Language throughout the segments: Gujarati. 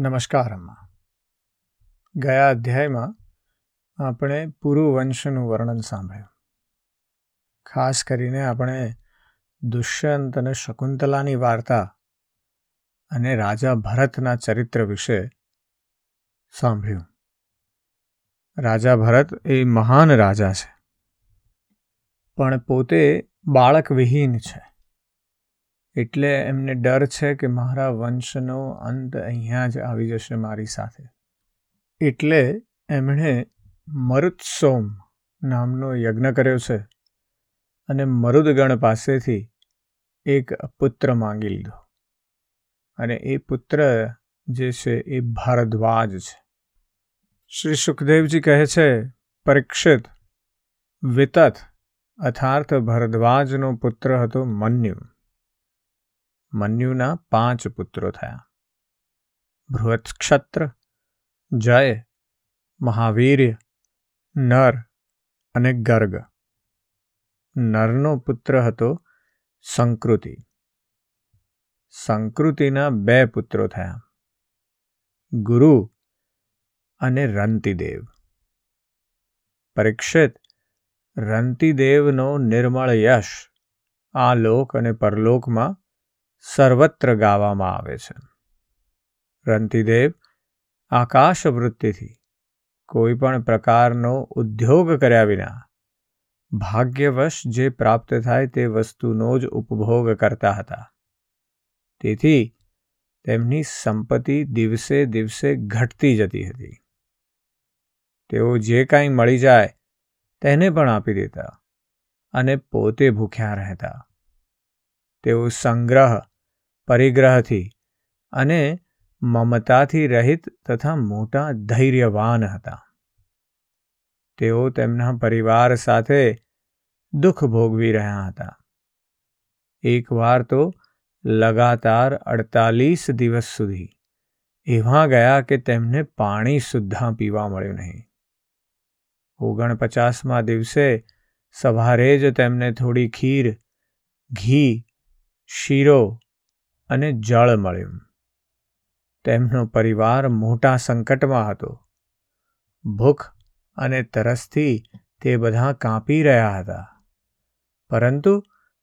નમસ્કાર, અમ્મા. ગયા અધ્યાયમાં આપણે પુરુવંશનું વર્ણન સાંભળ્યું. ખાસ કરીને આપણે દુષ્યંત અને શકુંતલાની વાર્તા અને રાજા ભરતના ચરિત્ર વિશે સાંભળ્યું. રાજા ભરત એ મહાન રાજા છે, પણ પોતે બાળક વિહીન છે. એટલે એમને ડર છે કે મારા વંશનો અંત અહીંયા જ આવી જશે મારી સાથે. એટલે એમણે મરુત્સોમ નામનો યજ્ઞ કર્યો છે અને મરુદગણ પાસેથી એક પુત્ર માંગી લીધો. અને એ પુત્ર જે છે એ ભારદ્વાજ છે. શ્રી સુખદેવજી કહે છે, પરીક્ષિત, વિતત અર્થાર્થ ભરદ્વાજનો પુત્ર હતો મન્યુ. મન્યુના પાંચ પુત્રો થયા. બૃહત્ક્ષત્ર, જય મહાવીર્ય નર અને ગર્ગ. નરનો પુત્ર હતો સંકૃતિ. સંકૃતિના બે પુત્રો થયા. ગુરુ અને રંતિદેવ. પરીક્ષિત, રંતિદેવનો નિર્મળ યશ આ લોક અને પરલોકમાં સર્વત્ર ગાવામાં આવે છે. રંતિદેવ આકાશ વૃત્તિથી કોઈ પણ પ્રકારનો ઉદ્યોગ કર્યા વિના ભાગ્યવશ જે પ્રાપ્ત થાય તે વસ્તુનો જ ઉપભોગ કરતા હતા. તેથી તેમની સંપત્તિ દિવસે દિવસે ઘટતી જતી હતી. તેઓ જે કાંઈ મળી જાય તેને પણ આપી દેતા અને પોતે ભૂખ્યા રહેતા. તેઓ સંગ્રહ પરિગ્રહથી અને મમતાથી રહિત તથા મોટા ધૈર્યવાન હતા. તેઓ તેમના પરિવાર સાથે દુઃખ ભોગવી રહ્યા હતા. એકવાર તો લગાતાર અડતાલીસ દિવસ સુધી એવા ગયા કે તેમને પાણી સુદ્ધા પીવા મળ્યું નહીં. ઓગણપચાસમાં દિવસે સવારે જ તેમને થોડી ખીર, ઘી, શીરો અને જળ મળ્યું. તેમનો પરિવાર મોટા સંકટમાં હતો. ભૂખ અને તરસથી તે બધા કાંપી રહ્યા હતા. પરંતુ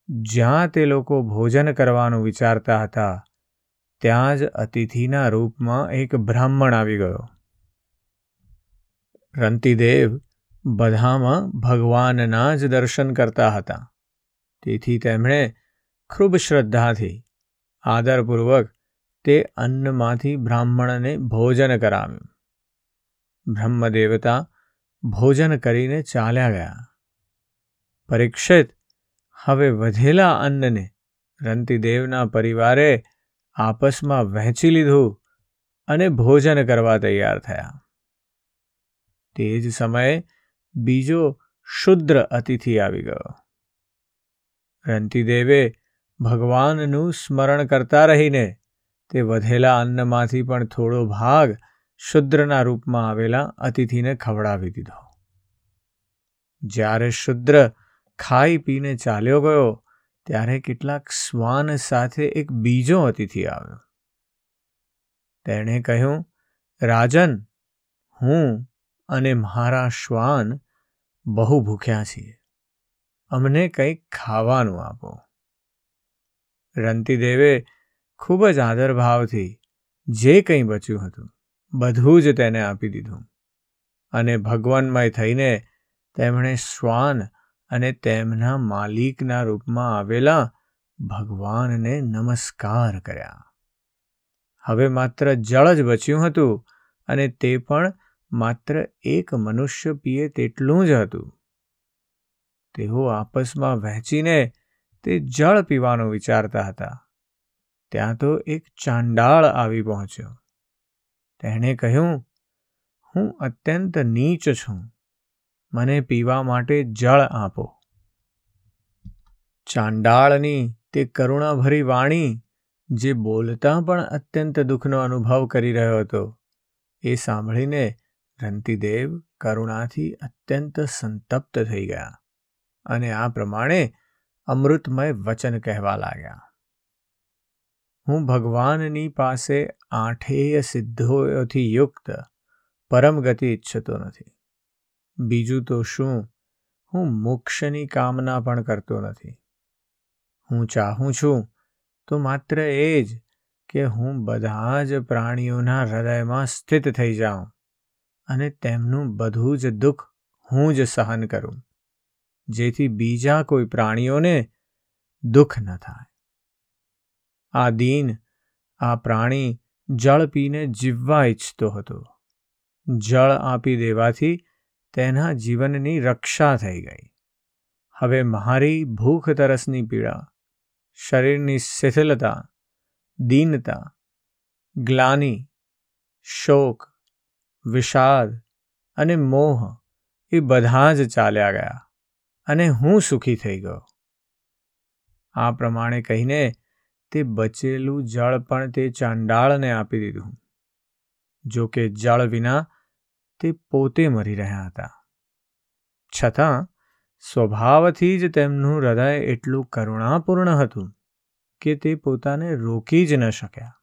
જ્યાં તે લોકો ભોજન કરવાનું વિચારતા હતા, ત્યાં જ અતિથિના રૂપમાં એક બ્રાહ્મણ આવી ગયો. રંતિદેવ બધામાં ભગવાનના જ દર્શન કરતા હતા. તેથી તેમણે ખૂબ શ્રદ્ધાથી આદરપૂર્વક તે અન્નમાંથી બ્રાહ્મણને ભોજન કરાવ્યું. બ્રહ્મદેવતા ભોજન કરીને ચાલ્યા ગયા. પરીક્ષિત, હવે વધેલા અન્નને રંતિદેવના પરિવારે આપસમાં વહેંચી લીધું અને ભોજન કરવા તૈયાર થયા. તે જ સમયે બીજો શુદ્ર અતિથિ આવી ગયો. રંતિદેવે ભગવાનનું સ્મરણ કરતા રહીને તે વધેલા અન્નમાંથી પણ થોડો ભાગ શુદ્રના રૂપમાં આવેલા અતિથિને ખવડાવી દીધો. જ્યારે શુદ્ર ખાઈ પીને ચાલ્યો ગયો, ત્યારે કેટલાક શ્વાન સાથે એક બીજો અતિથિ આવ્યો. તેણે કહ્યું, રાજન, હું અને મારા શ્વાન બહુ ભૂખ્યા છીએ. અમને કંઈક ખાવાનું આપો. રંતિદેવે ખૂબ જ આદરભાવથી જે કંઈ બચ્યું હતું, બધું જ તેને આપી દીધું અને ભગવાનમય થઈને તેમણે શ્વાન અને તેમના માલિકના રૂપમાં આવેલા ભગવાનને નમસ્કાર કર્યા. હવે માત્ર જળ જ બચ્યું હતું અને તે પણ માત્ર એક મનુષ્ય પીએ તેટલું જ હતું. તેઓ આપસમાં વહેંચીને તે જળ પીવાનું વિચારતા હતા. ત્યાં તો એક ચાંડાળ આવી પહોંચ્યો. તેણે કહ્યું, હું અત્યંત નીચ છું. મને પીવા માટે જળ આપો. ચાંડાળની તે કરુણાભરી વાણી, જે બોલતા પણ અત્યંત દુઃખનો અનુભવ કરી રહ્યો હતો, એ સાંભળીને રંતિદેવ કરુણાથી અત્યંત સંતપ્ત થઈ ગયા. અને આ પ્રમાણે અમૃતમય વચન કહેવા લાગ્યા. હું ભગવાનની પાસે આઠેય સિદ્ધોથી યુક્ત પરમ ગતિ ઈચ્છતો નથી. બીજું તો શું? હું મોક્ષની કામના પણ કરતો નથી. હું ચાહું છું તો માત્ર એ જ કે હું બધા જ પ્રાણીઓના હૃદયમાં સ્થિત થઈ જાઉં અને તેમનું બધું જ દુઃખ હું જ સહન કરું. જેથી બીજા કોઈ પ્રાણીઓને દુઃખ ન થાય. આ દીન આ પ્રાણી જળ પીને જીવવા ઈચ્છતો હતો. જળ આપી દેવાથી તેના જીવનની રક્ષા થઈ ગઈ. હવે મારી ભૂખ તરસની પીડા, શરીરની શિથિલતા, દીનતા, ગ્લાની, શોક, વિષાદ અને મોહ એ બધા જ ચાલ્યા ગયા. અને હું સુખી થઈ ગયો. આ પ્રમાણે કહીને તે બચેલું જળ પણ તે ચાંડાળને આપી દીધું. જો કે જળ વિના તે પોતે મરી રહ્યા હતા. છતાં સ્વભાવથી જ તેમનું હૃદય એટલું કરુણાપૂર્ણ હતું કે તે પોતાને રોકી જ ન શક્યા.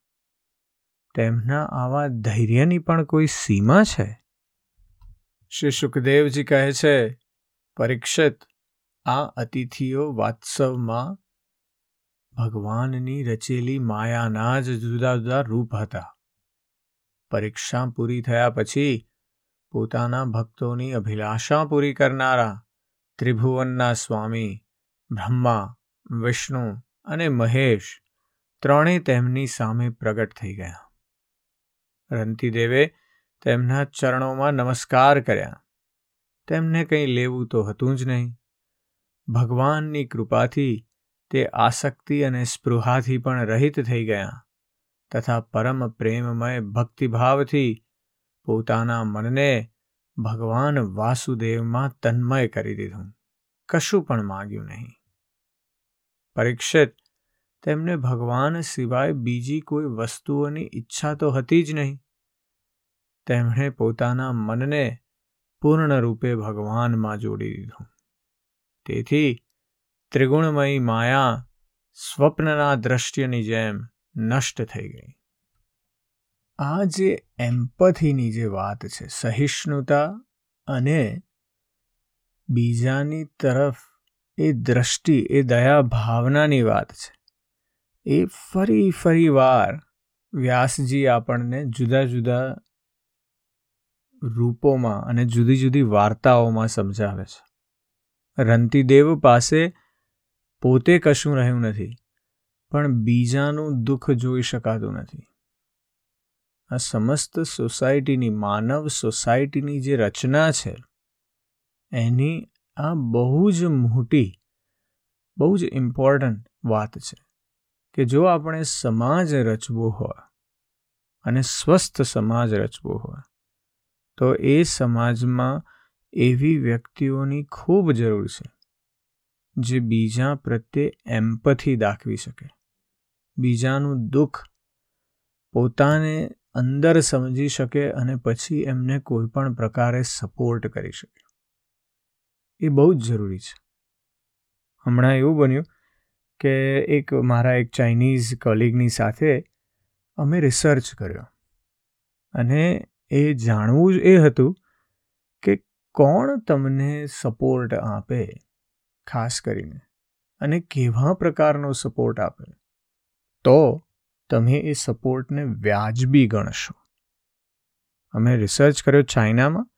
તેમના આવા ધૈર્યની પણ કોઈ સીમા છે? શ્રી સુખદેવજી કહે છે, પરીક્ષિત આ અતિથિઓ વાત્સવમાં ભગવાનની રચેલી માયાના જ જુદા જુદા રૂપ હતા. પરીક્ષા પૂરી થયા પછી પોતાના ભક્તોની અભિલાષા પૂરી કરનારા ત્રિભુવનના સ્વામી, બ્રહ્મા, વિષ્ણુ અને મહેશ ત્રણેય તેમની સામે પ્રગટ થઈ ગયા. રંતીદેવે તેમના ચરણોમાં નમસ્કાર કર્યા. તેમને કંઈ લેવું તો હતું જ નહીં. ભગવાનની કૃપાથી તે આસક્તિ અને સ્પૃહાથી પણ રહિત થઈ ગયા તથા પરમ પ્રેમમય ભક્તિભાવથી પોતાના મનને ભગવાન વાસુદેવમાં તન્મય કરી દીધું. કશું પણ માગ્યું નહીં. પરીક્ષિત, તેમને ભગવાન સિવાય બીજી કોઈ વસ્તુઓની ઈચ્છા તો હતી જ નહીં. તેમણે પોતાના મનને પૂર્ણ રૂપે ભગવાનમાં જોડી દીધું. તેથી ત્રિગુણમયી માયા સ્વપ્નના દ્રશ્યની જેમ નષ્ટ થઈ ગઈ. આ જે એમ્પથીની જે વાત છે, સહિષ્ણુતા અને બીજાની તરફ એ દ્રષ્ટિ, એ દયા ભાવનાની વાત છે, એ ફરી ફરી વાર વ્યાસજી આપણને જુદા જુદા રૂપોમાં અને જુદી જુદી વાર્તાઓમાં સમજાવે છે. રંતીદેવ પાસે પોતે કશું રહ્યું નથી, પણ બીજાનું દુઃખ જોઈ શકાતું નથી. આ સમસ્ત સોસાયટીની, માનવ સોસાયટીની જે રચના છે, એની આ બહુ જ મોટી, બહુ જ ઇમ્પોર્ટન્ટ વાત છે કે જો આપણે સમાજ રચવો હોય અને સ્વસ્થ સમાજ રચવો હોય, તો એ સમાજમાં એવી વ્યક્તિઓની ખૂબ જરૂર છે, જે બીજા પ્રત્યે એમ્પથી દાખવી શકે. બીજાનું દુઃખ પોતાને અંદર સમજી શકે અને પછી એમને કોઈ પણ પ્રકારે સપોર્ટ કરી શકે. એ બહુ જ જરૂરી છે. હમણાં એવું બન્યું કે એક મારા એક ચાઇનીઝ કોલિગની સાથે અમે રિસર્ચ કર્યો અને એ જાણવું જ એ હતું કોણ તમને સપોર્ટ આપે? ખાસ કરીને. અને કેવા પ્રકારનો સપોર્ટ આપે? તો તમે એ સપોર્ટને વ્યાજબી ગણશો. અમે રિસર્ચ કર્યો ચાઇનામાં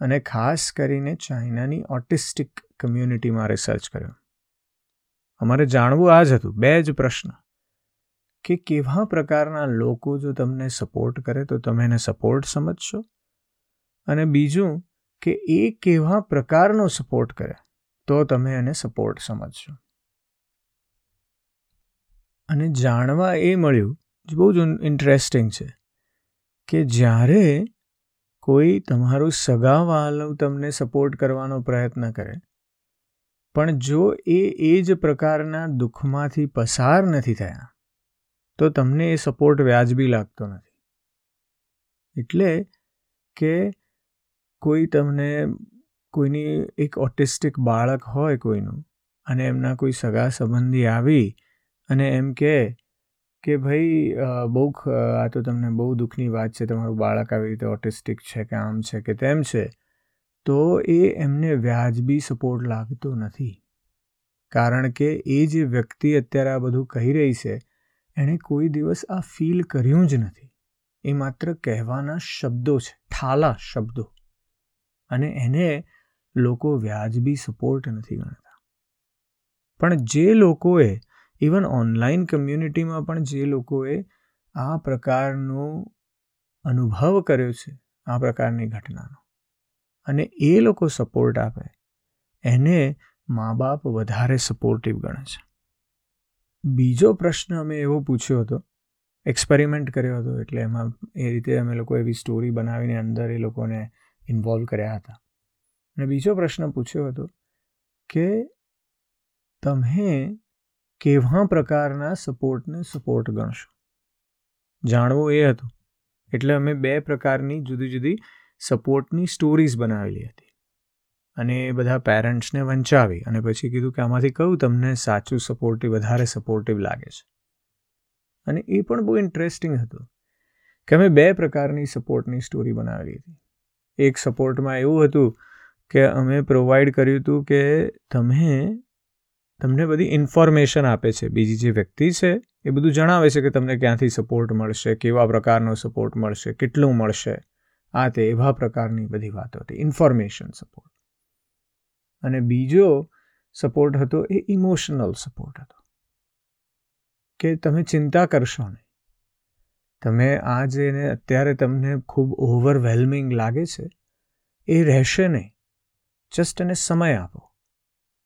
અને ખાસ કરીને ચાઇનાની ઓટિસ્ટિક કમ્યુનિટીમાં રિસર્ચ કર્યો. અમારે જાણવું આ જ હતું, બે જ પ્રશ્ન. કે કેવા પ્રકારના લોકો જો તમને સપોર્ટ કરે તો તમે એને સપોર્ટ સમજશો? અને બીજું કે એ કેવા પ્રકારનો સપોર્ટ કરે, તો તમે એને સપોર્ટ સમજશો. અને જાણવા એ મળ્યું, જે બહુ જ ઇન્ટરેસ્ટિંગ છે, કે જ્યારે કોઈ તમારું સગાવાલું તમને સપોર્ટ કરવાનો પ્રયત્ન કરે, પણ જો એ એ જ પ્રકારના દુઃખમાંથી પસાર નથી થયા, તો તમને એ સપોર્ટ વ્યાજબી લાગતો નથી. એટલે કે કોઈ તમને કોઈની એક ઓટિસ્ટિક બાળક હોય કોઈનું અને એમના કોઈ સગા સંબંધી આવી અને એમ કહે કે ભાઈ બહુ આ તો તમને બહુ દુઃખની વાત છે, તમારું બાળક આવી રીતે ઓટિસ્ટિક છે કે આમ છે કે તેમ છે. તો એ એમને વ્યાજબી સપોર્ટ લાગતો નથી. કારણ કે એ જે વ્યક્તિ અત્યારે આ બધું કહી રહી છે, એણે કોઈ દિવસ આ ફીલ કર્યું જ નથી. એ માત્ર કહેવાના શબ્દો છે ઠાલા શબ્દો. અને એને લોકો વ્યાજબી સપોર્ટ નથી ગણતા. પણ જે લોકોએ ઇવન ઓનલાઈન કમ્યુનિટીમાં પણ જે લોકોએ આ પ્રકારનો અનુભવ કર્યો છે, આ પ્રકારની ઘટનાનો, અને એ લોકો સપોર્ટ આપે, એને મા બાપ વધારે સપોર્ટિવ ગણે છે. બીજો પ્રશ્ન અમે એવો પૂછ્યો હતો એક્સપેરિમેન્ટ કર્યો હતો, એટલે એમાં એ રીતે અમે લોકો એવી સ્ટોરી બનાવીને અંદર એ લોકોને ઇન્વોલ્વ કર્યા હતા. અને બીજો પ્રશ્ન પૂછ્યો હતો કે તમે કેવા પ્રકારના સપોર્ટને સપોર્ટ ગણશો? જાણવું એ હતું. એટલે અમે બે પ્રકારની જુદી જુદી સપોર્ટની સ્ટોરીઝ બનાવેલી હતી. અને એ બધા પેરેન્ટ્સને વંચાવી અને પછી કીધું કે આમાંથી કયું તમને સાચું સપોર્ટિવ, વધારે સપોર્ટિવ લાગે છે? અને એ પણ બહુ ઇન્ટરેસ્ટિંગ હતું કે અમે બે પ્રકારની સપોર્ટની સ્ટોરી બનાવેલી હતી. એક સપોર્ટમાં એવું હતું કે અમે પ્રોવાઈડ કર્યું હતું કે તમે, તમને બધી ઇન્ફોર્મેશન આપે છે. બીજી જે વ્યક્તિ છે એ બધું જણાવે છે કે તમને ક્યાંથી સપોર્ટ મળશે, કેવા પ્રકારનો સપોર્ટ મળશે, કેટલું મળશે. આ તે એવા પ્રકારની બધી વાતો હતી. Information support. અને બીજો સપોર્ટ હતો એ ઇમોશનલ સપોર્ટ હતો. કે તમે ચિંતા કરશો નહીં. તમે આ જેને અત્યારે તમને ખૂબ ઓવરવેલ્મિંગ લાગે છે, એ રહેશે નહીં. જસ્ટ એને સમય આપો.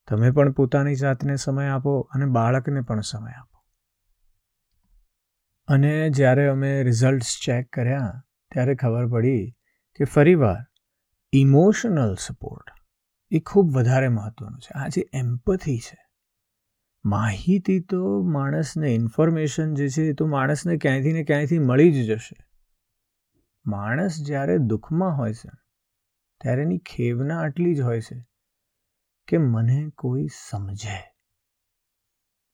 તમે પણ પોતાની જાતને સમય આપો અને બાળકને પણ સમય આપો. અને જ્યારે અમે રિઝલ્ટ્સ ચેક કર્યા, ત્યારે ખબર પડી કે ફરીવાર ઇમોશનલ સપોર્ટ એ ખૂબ વધારે મહત્ત્વનું છે. આ જે એમ્પથી છે માહિતી તો માણસને ઇન્ફોર્મેશન જે છે એ તો માણસને ક્યાંયથી ને ક્યાંયથી મળી જ જશે. માણસ જ્યારે દુઃખમાં હોય છે, ત્યારે એની ખેવના આટલી જ હોય છે કે મને કોઈ સમજે.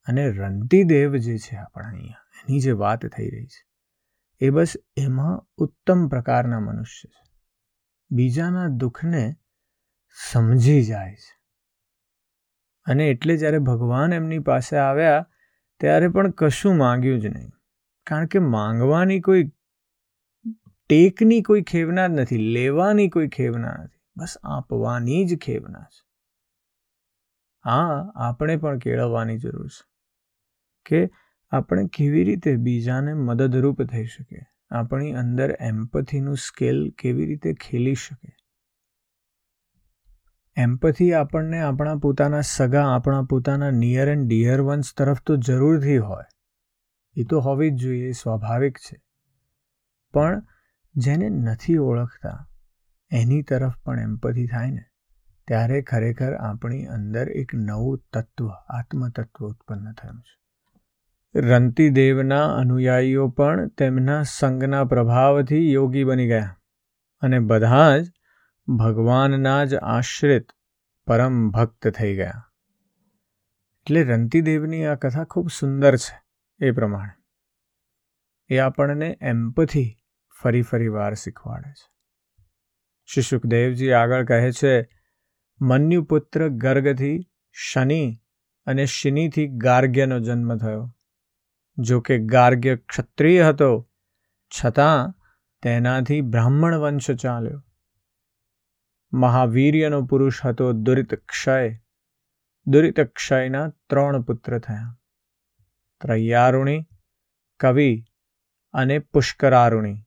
અને રંતીદેવ જે છે આપણા અહીંયા, એની જે વાત થઈ રહી છે, એ બસ એમાં ઉત્તમ પ્રકારના મનુષ્ય છે. બીજાના દુઃખને સમજી જાય છે. અને એટલે જ્યારે ભગવાન એમની પાસે આવ્યા, ત્યારે પણ કશું માંગ્યું જ નહીં. કારણ કે માંગવાની કોઈ ટેકની કોઈ ખેવના જ નથી, લેવાની કોઈ ખેવના નથી. બસ આપવાની જ ખેવના છે. હા, આપણે પણ કેળવવાની જરૂર છે કે આપણે કેવી રીતે બીજાને મદદરૂપ થઈ શકીએ. આપણી અંદર એમ્પથીનું સ્કેલ કેવી રીતે ખેલી શકે એમ્પથી આપણને આપણા પોતાના સગા, આપણા પોતાના નિયર એન્ડ ડિયર વન્સ તરફ તો જરૂરથી હોય. એ તો હોવી જ જોઈએ સ્વાભાવિક છે. પણ જેને નથી ઓળખતા, એની તરફ પણ એમ્પથી થાય ને, ત્યારે ખરેખર આપણી અંદર એક નવું તત્વ, આત્મતત્વ ઉત્પન્ન થયું છે. રંતીદેવના અનુયાયીઓ પણ તેમના સંગના પ્રભાવથી યોગી બની ગયા. અને બધા જ ભગવાનના જ આશ્રિત પરમ ભક્ત થઈ ગયા. એટલે રંતીદેવની આ કથા ખૂબ સુંદર છે એ પ્રમાણે. એ આપણને એમ્પથી ફરી ફરી વાર શીખવાડે છે. શ્રી સુખદેવજી આગળ કહે છે, મન્યુપુત્ર ગર્ગથી શનિ અને શનિથી ગાર્ગ્યનો જન્મ થયો. જો કે ગાર્ગ્ય ક્ષત્રિય હતો, છતાં તેનાથી બ્રાહ્મણ વંશ ચાલ્યો. મહાવીર્યનો પુરુષ હતો દુરિત ક્ષય દુરિત ક્ષયના ત્રણ પુત્ર થયા. ત્રૈયારુણી, કવિ અને પુષ્કરારુણી.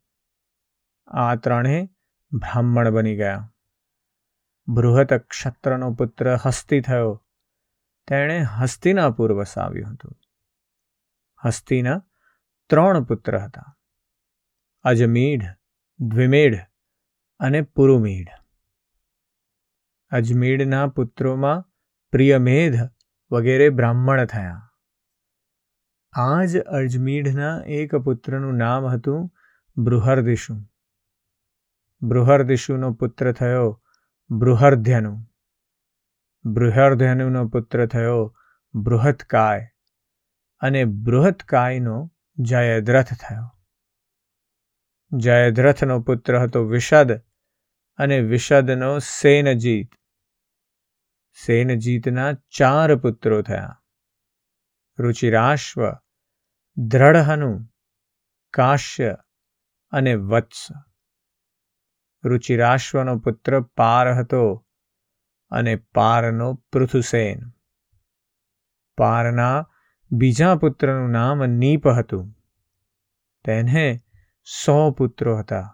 આ ત્રણે બ્રાહ્મણ બની ગયા. બૃહત ક્ષત્રનો પુત્ર હસ્તી થયો. તેણે હસ્તિનાપુર વસાવ્યું હતું. હસ્તીના ત્રણ પુત્ર હતા. અજમીઢ દ્વિમેઢ અને પુરુમીઢ અજમેઢના પુત્રોમાં પ્રિયમેધ વગેરે બ્રાહ્મણ થયા. આ જ અજમેઢના એક પુત્રનું નામ હતું બૃહર્દિશુ બૃહર્દિશુનો પુત્ર થયો બૃહર્ધ્યનુ. બૃહર્ધ્યનુનો પુત્ર થયો બૃહત્કાય. અને બૃહત્કાયનો જયદ્રથ થયો. જયદ્રથનો પુત્ર હતો વિષદ અને વિષદનો સેનજીત. સેનજીતના ચાર પુત્રો થયા રુચિરાશ્વ દ્રઢહનુ કાશ્ય અને વત્સ રુચિરાશ્વનો પુત્ર પાર હતો અને પારનો પૃથુસેન પારના બીજા પુત્રનું નામ નીપ હતું તેને સો પુત્રો હતા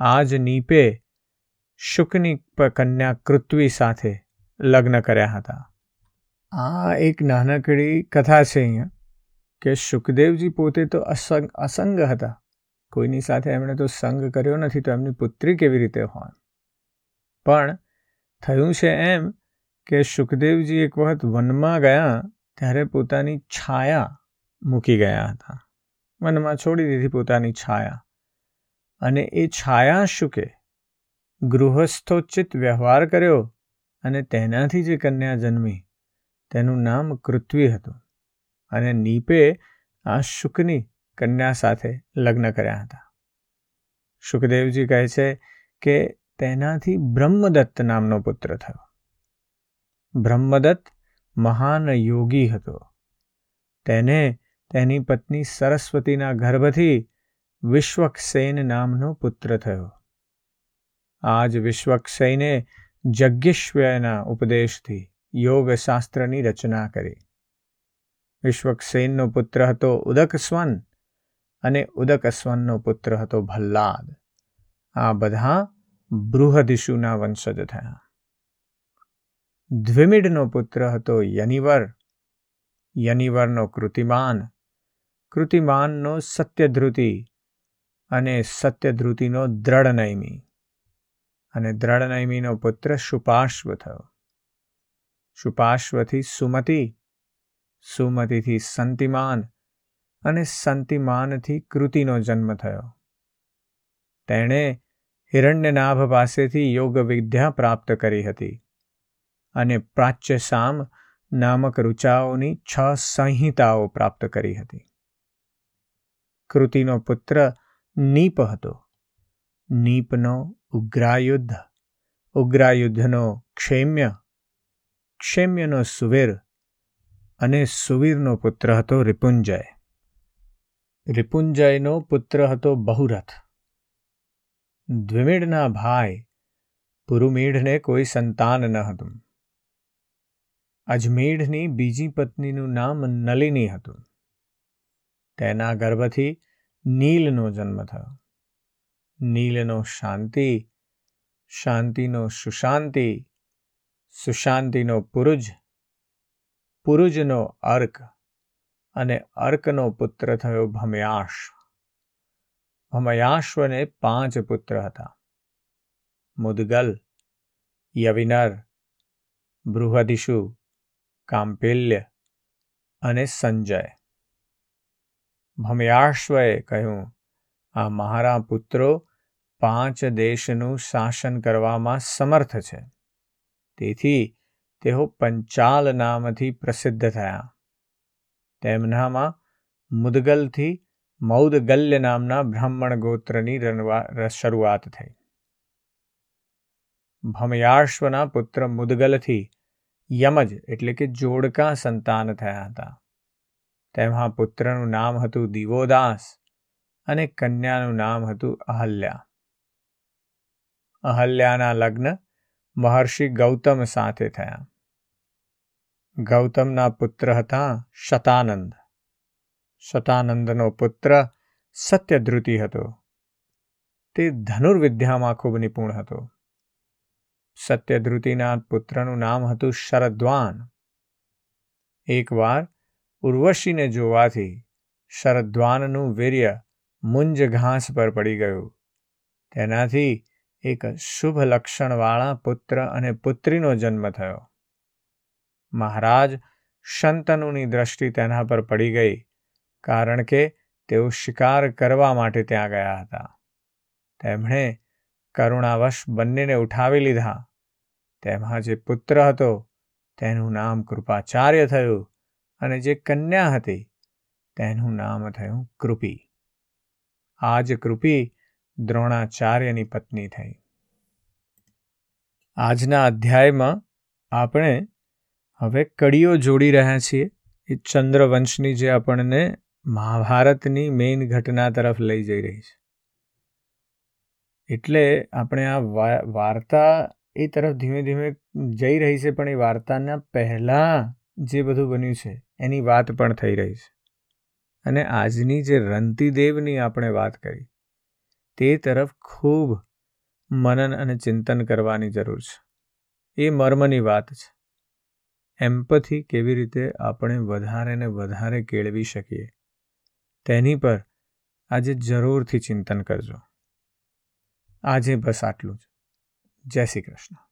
આજ નીપે શુકની કન્યા કૃત્વી સાથે લગ્ન કર્યા હતા. આ એક નાનકડી કથા છે અહીંયા, કે સુખદેવજી પોતે તો અસંગ અસંગ હતા. કોઈની સાથે એમણે તો સંગ કર્યો નથી તો એમની પુત્રી કેવી રીતે હોય? પણ થયું છે એમ કે સુખદેવજી એક વખત વનમાં ગયા, ત્યારે પોતાની છાયા મૂકી ગયા હતા. વનમાં છોડી દીધી પોતાની છાયા. અને એ છાયા શુકે ગૃહસ્થોચિત વ્યવહાર કર્યો અને તેનાથી જે કન્યા જન્મી, તેનું નામ કૃત્વી હતું અને નીપે આ શુકની કન્યા સાથે લગ્ન કર્યા હતા. સુખદેવજી કહે છે કે તેનાથી બ્રહ્મદત્ત નામનો પુત્ર થયો. બ્રહ્મદત્ત મહાન યોગી હતો. તેને તેની પત્ની સરસ્વતીના ગર્ભથી વિશ્વકસેન નામનો પુત્ર થયો. આજ વિશ્વક્સેને જજ્ઞેશ્વરના ઉપદેશથી યોગશાસ્ત્રની રચના કરી. વિશ્વક્સેનનો પુત્ર હતો ઉદકસ્વન અને ઉદકસ્વનનો પુત્ર હતો ભલ્લાદ. આ બધા બૃહદિશુના વંશજ થયા. દ્વિમિડનો પુત્ર હતો યનિવર. યનિવરનો કૃતિમાન. કૃતિમાનનો સત્યધ્રુતિ અને સત્યધ્રુતિનો દ્રઢનૈમી. અને દ્રઢનૈમીનો પુત્ર શુપાશ્વ થયો શુપાશ્વથી સુમતિ, સુમતિથી સંતિમાન અને સંતિમાનથી કૃતિનો જન્મ થયો. તેણે હિરણ્યનાભ પાસેથી યોગ વિદ્યા પ્રાપ્ત કરી હતી અને પ્રાચ્યસામ નામક ઋચાઓની છ સંહિતાઓ પ્રાપ્ત કરી હતી. કૃતિનો પુત્ર નીપ હતો. નીપનો ઉગ્રાયુદ્ધ, ઉગ્રાયુદ્ધનો ક્ષેમ્ય, ક્ષેમ્યનો સુવીર અને સુવીરનો પુત્ર હતો રિપુંજય. રિપુંજયનો પુત્ર હતો બહુરથ. દ્વિમેઢના ભાઈ પુરુમીઢને કોઈ સંતાન ન હતું. અજમેઢની બીજી પત્નીનું નામ નલિની હતું. તેના ગર્ભથી નીલનો જન્મ થયો. નીલનો શાંતિ, શાંતિનો સુશાંતિ, સુશાંતિનો પુરુજ, પુરુજનો અર્ક અને અર્કનો પુત્ર થયો ભમયાશ. ભમયાશ્વને પાંચ પુત્ર હતા. મુદગલ, યવિનર, બૃહદિશુ કાંપેલ્ય અને સંજય. ભમયાશ્વએ કહ્યું, આ મારા પુત્રો પાંચ દેશનું શાસન કરવામાં સમર્થ છે. તેથી તેઓ પંચાલ નામથી પ્રસિદ્ધ થયા. તેમનામાં મુદગલથી મૌદગલ્ય નામના બ્રાહ્મણ ગોત્રની શરૂઆત થઈ. ભમયાશ્વના પુત્ર મુદગલથી યમજ એટલે કે જોડકા સંતાન થયા હતા. તેમાં પુત્રનું નામ હતું દિવોદાસ અને કન્યાનું નામ હતું અહલ્યા. અહલ્યાના લગ્ન મહર્ષિ ગૌતમ સાથે થયા. ગૌતમના પુત્ર હતા શતાનંદ. શતાનંદનો પુત્ર સત્યધ્રુતિ હતો. તે ધનુર્વિદ્યામાં ખૂબ નિપુણ હતો. સત્યધ્રુતિના પુત્રનું નામ હતું શરદ્વાન. એકવાર ઉર્વશીને જોવાથી શરદ્વાનનું વીર્ય મુંજ ઘાસ પર પડી ગયું. તેનાથી એક શુભ લક્ષણવાળા પુત્ર અને પુત્રીનો જન્મ થયો. મહારાજ શંતનુની દ્રષ્ટિ તેના પર પડી ગઈ, કારણ કે તેઓ શિકાર કરવા માટે ત્યાં ગયા હતા. તેમણે કરુણાવશ બંનેને ઉઠાવી લીધા. તેમાં જે પુત્ર હતો, તેનું નામ કૃપાચાર્ય થયું અને જે કન્યા હતી, તેનું નામ થયું કૃપી. આ જ કૃપી દ્રોણાચાર્યની પત્ની થઈ. આજના અધ્યાયમાં આપણે હવે કડીઓ જોડી રહ્યા છીએ. એ ચંદ્રવંશની જે આપણને મહાભારતની મેઇન ઘટના તરફ લઈ જઈ રહી છે. એટલે આપણે આ વાર્તા એ તરફ ધીમે ધીમે જઈ રહી છે, પણ એ વાર્તાના પહેલાં જે બધું બન્યું છે, એની વાત પણ થઈ રહી છે. અને આજની જે રંતીદેવની આપણે વાત કરી તે તરફ ખૂબ મનન અને ચિંતન કરવાની જરૂર છે. એ મર્મની વાત છે. એમ્પથી કેવી રીતે આપણે વધારે ને વધારે કેળવી શકીએ, તેની પર આજે જરૂરથી ચિંતન કરજો. આજે બસ આટલું જ. જય શ્રી કૃષ્ણ.